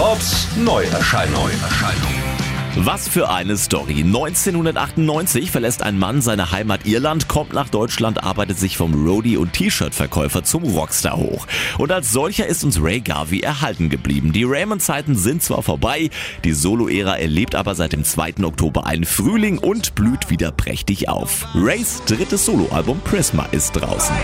Bobs Neuerscheinung. Was für eine Story. 1998 verlässt ein Mann seine Heimat Irland, kommt nach Deutschland, arbeitet sich vom Roadie und T-Shirt-Verkäufer zum Rockstar hoch. Und als solcher ist uns Ray Garvey erhalten geblieben. Die Raymond-Zeiten sind zwar vorbei, die Solo-Ära erlebt aber seit dem 2. Oktober einen Frühling und blüht wieder prächtig auf. Rays drittes Soloalbum Prisma ist draußen.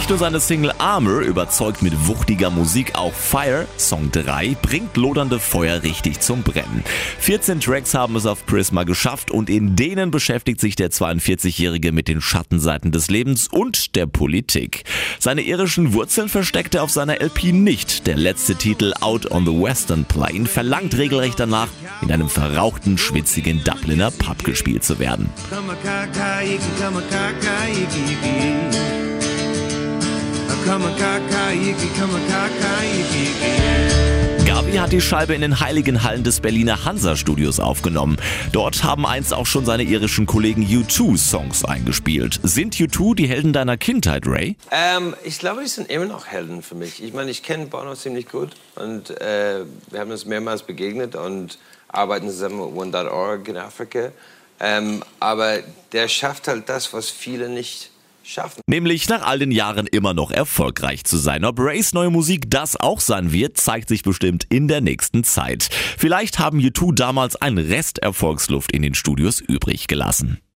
Nicht nur seine Single Armor überzeugt mit wuchtiger Musik, auch Fire, Song 3, bringt lodernde Feuer richtig zum Brennen. 14 Tracks haben es auf Prisma geschafft und in denen beschäftigt sich der 42-Jährige mit den Schattenseiten des Lebens und der Politik. Seine irischen Wurzeln versteckt er auf seiner LP nicht. Der letzte Titel Out on the Western Plain verlangt regelrecht danach, in einem verrauchten, schwitzigen Dubliner Pub gespielt zu werden. Gabi hat die Scheibe in den heiligen Hallen des Berliner Hansa-Studios aufgenommen. Dort haben einst auch schon seine irischen Kollegen U2 Songs eingespielt. Sind U2 die Helden deiner Kindheit, Ray? Ähm, ich glaube, die sind immer noch Helden für mich. Ich meine, ich kenne Bono ziemlich gut und äh, wir haben uns mehrmals begegnet und arbeiten zusammen mit One.org in Afrika. Ähm, aber der schafft halt das, was viele nicht schaffen. Nämlich nach all den Jahren immer noch erfolgreich zu sein. Ob Rays neue Musik das auch sein wird, zeigt sich bestimmt in der nächsten Zeit. Vielleicht haben U2 damals ein Rest Erfolgsluft in den Studios übrig gelassen.